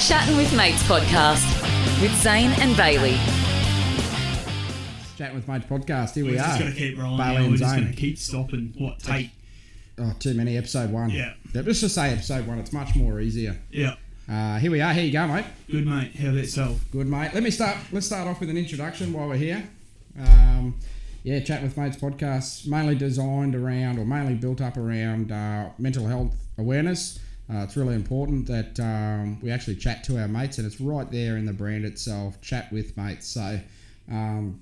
Chatting with Mates podcast with Zane and Bailey. Chatting with Mates podcast. Here we We're are. just going to keep rolling. Bailey now. and We're just Zane. going to keep stopping. What take? Oh, too many. Episode one. Yeah. Let's just say episode one. It's much more easier. Yeah. Uh, here we are. Here you go, mate. Good mate. How about yourself? Good, mate. Let me start. Let's start off with an introduction while we're here. Um, yeah, Chat with Mates podcast mainly designed around, or mainly built up around uh, mental health awareness. Uh, it's really important that um, we actually chat to our mates, and it's right there in the brand itself. Chat with mates. So um,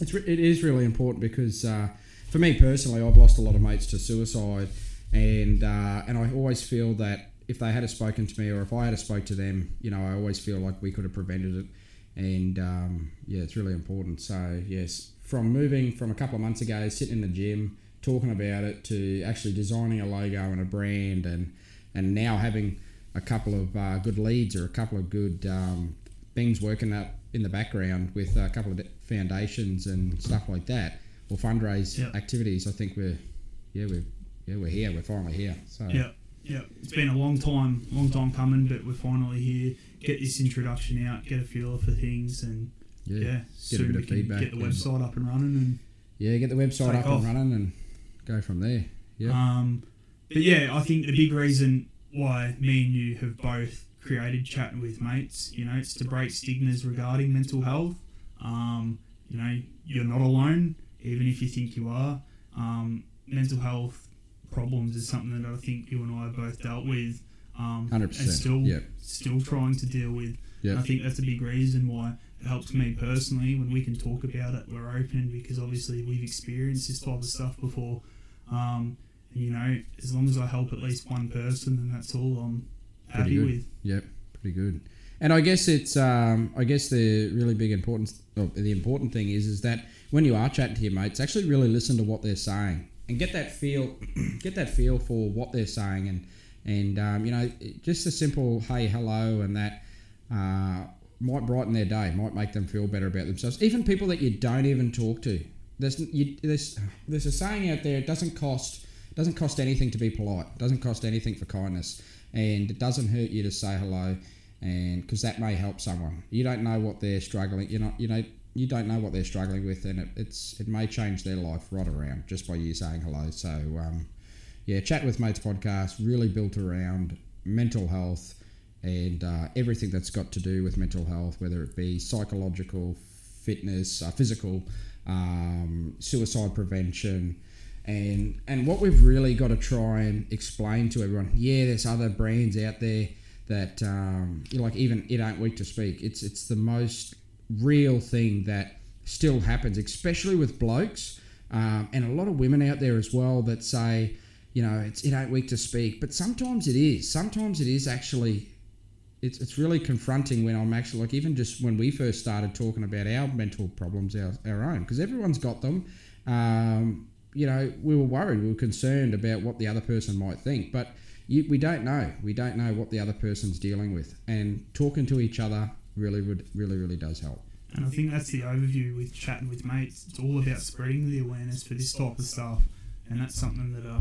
it's re- it is really important because uh, for me personally, I've lost a lot of mates to suicide, and uh, and I always feel that if they had have spoken to me or if I had have spoke to them, you know, I always feel like we could have prevented it, and um, yeah, it's really important. So yes, from moving from a couple of months ago, sitting in the gym talking about it to actually designing a logo and a brand, and and now having a couple of uh, good leads or a couple of good um, things working up in the background with a couple of foundations and stuff like that, or fundraise Yeah. activities. I think we're yeah we're yeah we're here. We're finally here. So Yeah. Yeah. It's been a long time, long time coming, but we're finally here. Get this introduction out. Get a feel for things, and yeah, yeah, get a soon bit we of can feedback. get the website up and running. And Yeah, get the website up off. and running and go from there. Yeah, um, but yeah, I think the big reason why me and you have both created chatting with mates, you know, it's to break stigmas regarding mental health. Um, you know, you're not alone, even if you think you are. Um, mental health problems is something that I think you and I have both dealt with, um, and 100%, still yep. still trying to deal with. Yep. And I think that's a big reason why it helps me personally when we can talk about it. We're open because obviously we've experienced this type of stuff before. Um, and, you know, as long as I help at least one person, then that's all I'm Pretty happy good. with. Yep, pretty good. And I guess it's um, I guess the really big importance or the important thing is is that when you are chatting to your mates, actually really listen to what they're saying and get that feel get that feel for what they're saying and and um, you know just a simple hey hello and that uh, might brighten their day, might make them feel better about themselves. Even people that you don't even talk to. There's you, there's there's a saying out there. It doesn't cost doesn't cost anything to be polite. Doesn't cost anything for kindness, and it doesn't hurt you to say hello, and because that may help someone. You don't know what they're struggling. You know you know you don't know what they're struggling with, and it, it's it may change their life right around just by you saying hello. So um, yeah, chat with mates podcast really built around mental health and uh, everything that's got to do with mental health, whether it be psychological, fitness, uh, physical, um, suicide prevention, and and what we've really got to try and explain to everyone. Yeah, there's other brands out there that um, like even it ain't weak to speak. It's it's the most real thing that still happens, especially with blokes, um, and a lot of women out there as well that say, you know, it's it ain't weak to speak, but sometimes it is. Sometimes it is actually it's, it's really confronting when I'm actually like even just when we first started talking about our mental problems our, our own because everyone's got them um, you know we were worried we were concerned about what the other person might think but you, we don't know we don't know what the other person's dealing with and talking to each other really would really really does help And I think that's the overview with chatting with mates. It's all about spreading the awareness for this type of stuff, and that's something that uh,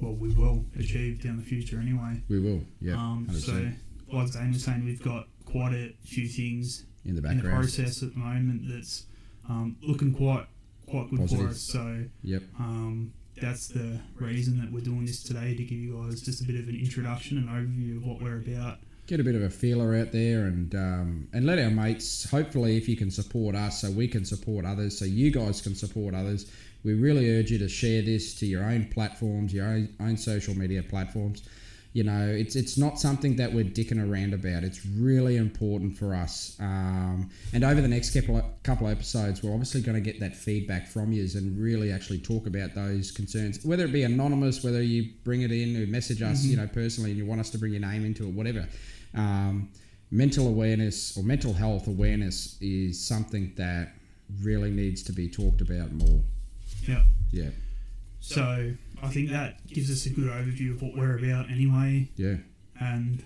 well, we will achieve down the future anyway. we will yeah um, so, like Zane was saying, we've got quite a few things in the in the process at the moment that's um, looking quite quite good Positive. for us. So yep um, that's the reason that we're doing this today to give you guys just a bit of an introduction and overview of what we're about. get a bit of a feeler out there and um, and let our mates hopefully if you can support us so we can support others so you guys can support others we really urge you to share this to your own platforms your own, own social media platforms you know it's it's not something that we're dicking around about. It's really important for us. Um, and over the next couple of, couple of episodes we're obviously going to get that feedback from you and really actually talk about those concerns whether it be anonymous whether you bring it in or message us you know personally and you want us to bring your name into it whatever. Um, mental awareness or mental health awareness is something that really needs to be talked about more. Yeah. yeah. So I think that gives us a good overview of what we're about anyway. yeah And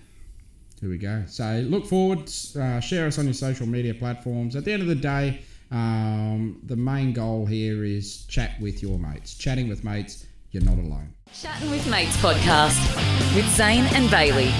Here we go. So look forward, uh, share us on your social media platforms. At the end of the day, um, the main goal here is chat with your mates. Chatting with mates, you're not alone. Chatting with Mates podcast with Zane and Bailey.